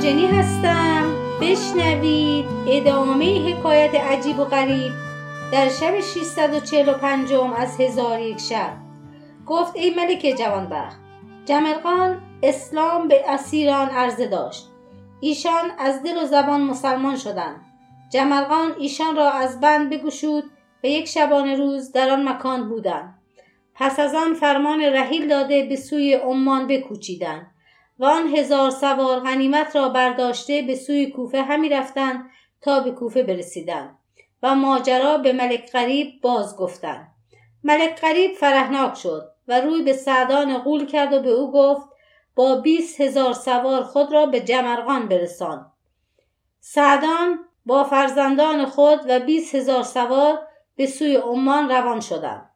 مجنی هستم. بشنوید ادامه حکایت عجیب و غریب در شب 645 از هزار یک شب. گفت ای ملک جوانبخت جمرقان اسلام به اسیران عرضه داشت. ایشان از دل و زبان مسلمان شدند. جمرقان ایشان را از بند بگشود و یک شبانه روز در آن مکان بودند. پس از آن فرمان رحیل داده به سوی عمان بکوچیدند. و آن هزار سوار غنیمت را برداشته به سوی کوفه همی رفتند تا به کوفه برسیدند و ماجرا به ملک غریب باز گفتند. ملک غریب فرهناک شد و روی به سعدان قول کرد و به او گفت با بیست هزار سوار خود را به جمرغان برسان. سعدان با فرزندان خود و بیست هزار سوار به سوی عمان روان شدند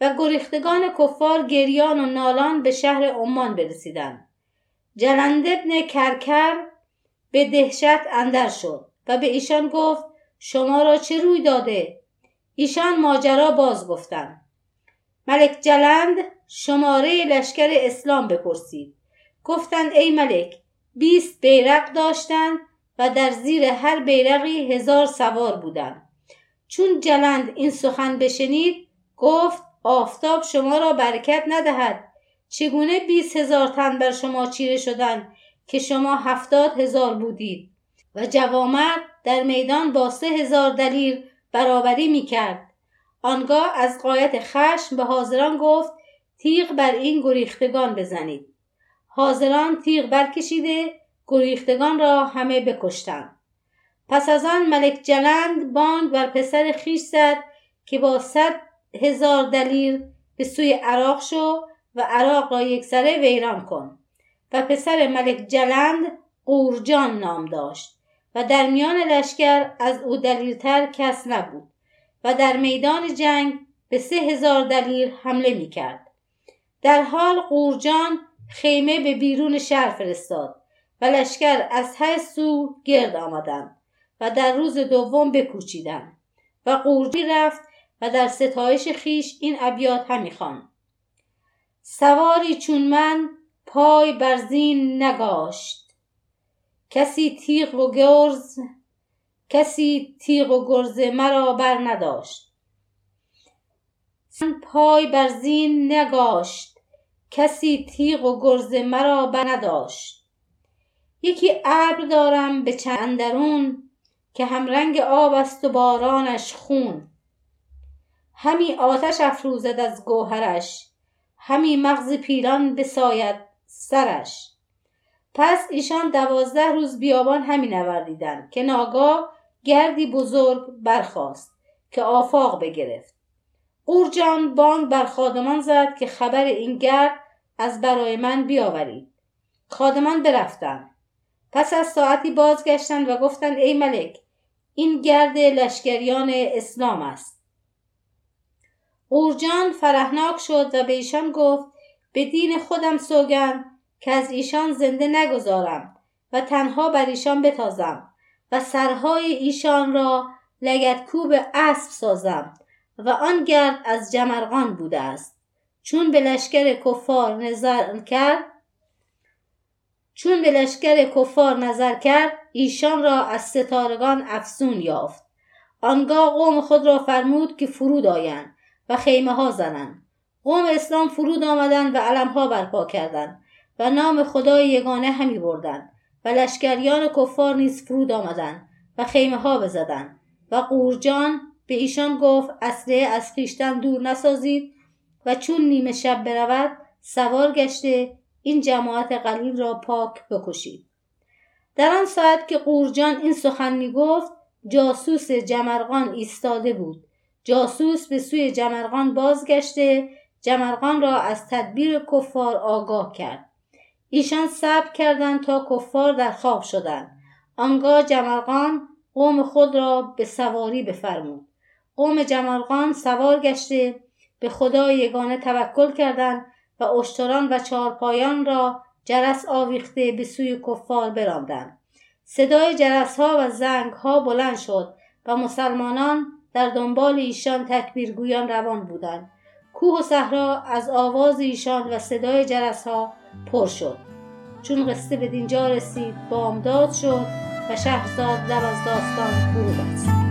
و گریختگان کفار گریان و نالان به شهر عمان برسیدند. جلند ابن کرکر به دهشت اندر شد و به ایشان گفت شما را چه روی داده؟ ایشان ماجرا باز گفتند. ملک جلند شماره لشکر اسلام بپرسید. گفتند ای ملک بیست بیرق داشتند و در زیر هر بیرقی هزار سوار بودند. چون جلند این سخن بشنید گفت آفتاب شما را برکت ندهد. چگونه بیست هزار تن بر شما چیره شدند که شما هفتاد هزار بودید و جوامرد در میدان با سه هزار دلیر برابری می کرد. آنگاه از قایت خشم به حاضران گفت تیغ بر این گریختگان بزنید. حاضران تیغ برکشیده گریختگان را همه بکشتند. پس از آن ملک جلند بانگ بر پسر خیش زد که با صد هزار دلیر به سوی عراق شو و عراق را یک سره ویران کن و پسر ملک جلند قورجان نام داشت و در میان لشکر از او دلیرتر کس نبود و در میدان جنگ به سه هزار دلیر حمله می کرد. در حال قورجان خیمه به بیرون شهر فرستاد و لشکر از هر سو گرد آمدند و در روز دوم بکوچیدند و قورجی رفت و در ستایش خیش این ابیات همی خواند سواری چون من پای بر زین نگاشت. کسی تیغ و گرز کسی تیغ و گرز مرا بر نداشت. من پای بر زین نگاشت کسی تیغ و گرز مرا بر نداشت. یکی ابر دارم به چندرون که همرنگ آب است و بارانش خون. همی آتش افروزد از گوهرش همی مغز پیران بساید سرش. پس ایشان دوازده روز بیابان همی نوردیدند که ناگاه گردی بزرگ برخاست که آفاق بگرفت. قورجان بانگ بر خادمان زد که خبر این گرد از برای من بیاورید. خادمان برفتند. پس از ساعتی بازگشتند و گفتند ای ملک این گرد لشکریان اسلام است. قورجان فرهناک شد و به ایشان گفت به دین خودم سوگند که از ایشان زنده نگذارم و تنها بر ایشان بتازم و سرهای ایشان را کوب اسب سازم و آن گرد از جمرغان بوده است. چون به لشکر کفار نظر کرد چون به لشکر کفار نظر کرد ایشان را از ستارگان افسون یافت. آنگاه قوم خود را فرمود که فرود آیند. و خیمه ها زنند. قوم اسلام فرود آمدند و علم ها برپا کردند و نام خدای یگانه همی بردند و لشکریان کفار نیز فرود آمدند و خیمه ها بزدند و قورجان به ایشان گفت اصله از خیشتن دور نسازید و چون نیمه شب برود سوار گشته این جماعت قلیل را پاک بکشید. در آن ساعت که قورجان این سخن می گفت جاسوس جمرغان ایستاده بود. جاسوس به سوی جمرغان بازگشته جمرغان را از تدبیر کفار آگاه کرد. ایشان صبر کردند تا کفار در خواب شدند. آنگاه جمرغان قوم خود را به سواری بفرمود. قوم جمرغان سوار گشته به خدای یگانه توکل کردند و اشتران و چارپایان را جرس آویخته به سوی کفار براندند. صدای جرس ها و زنگ ها بلند شد و مسلمانان در دنبال ایشان تکبیرگویان روان بودند. کوه و صحرا از آواز ایشان و صدای جرس ها پر شد. چون قصه به دینجا رسید بامداد شد و شهرزاد لب از داستان فرو بست.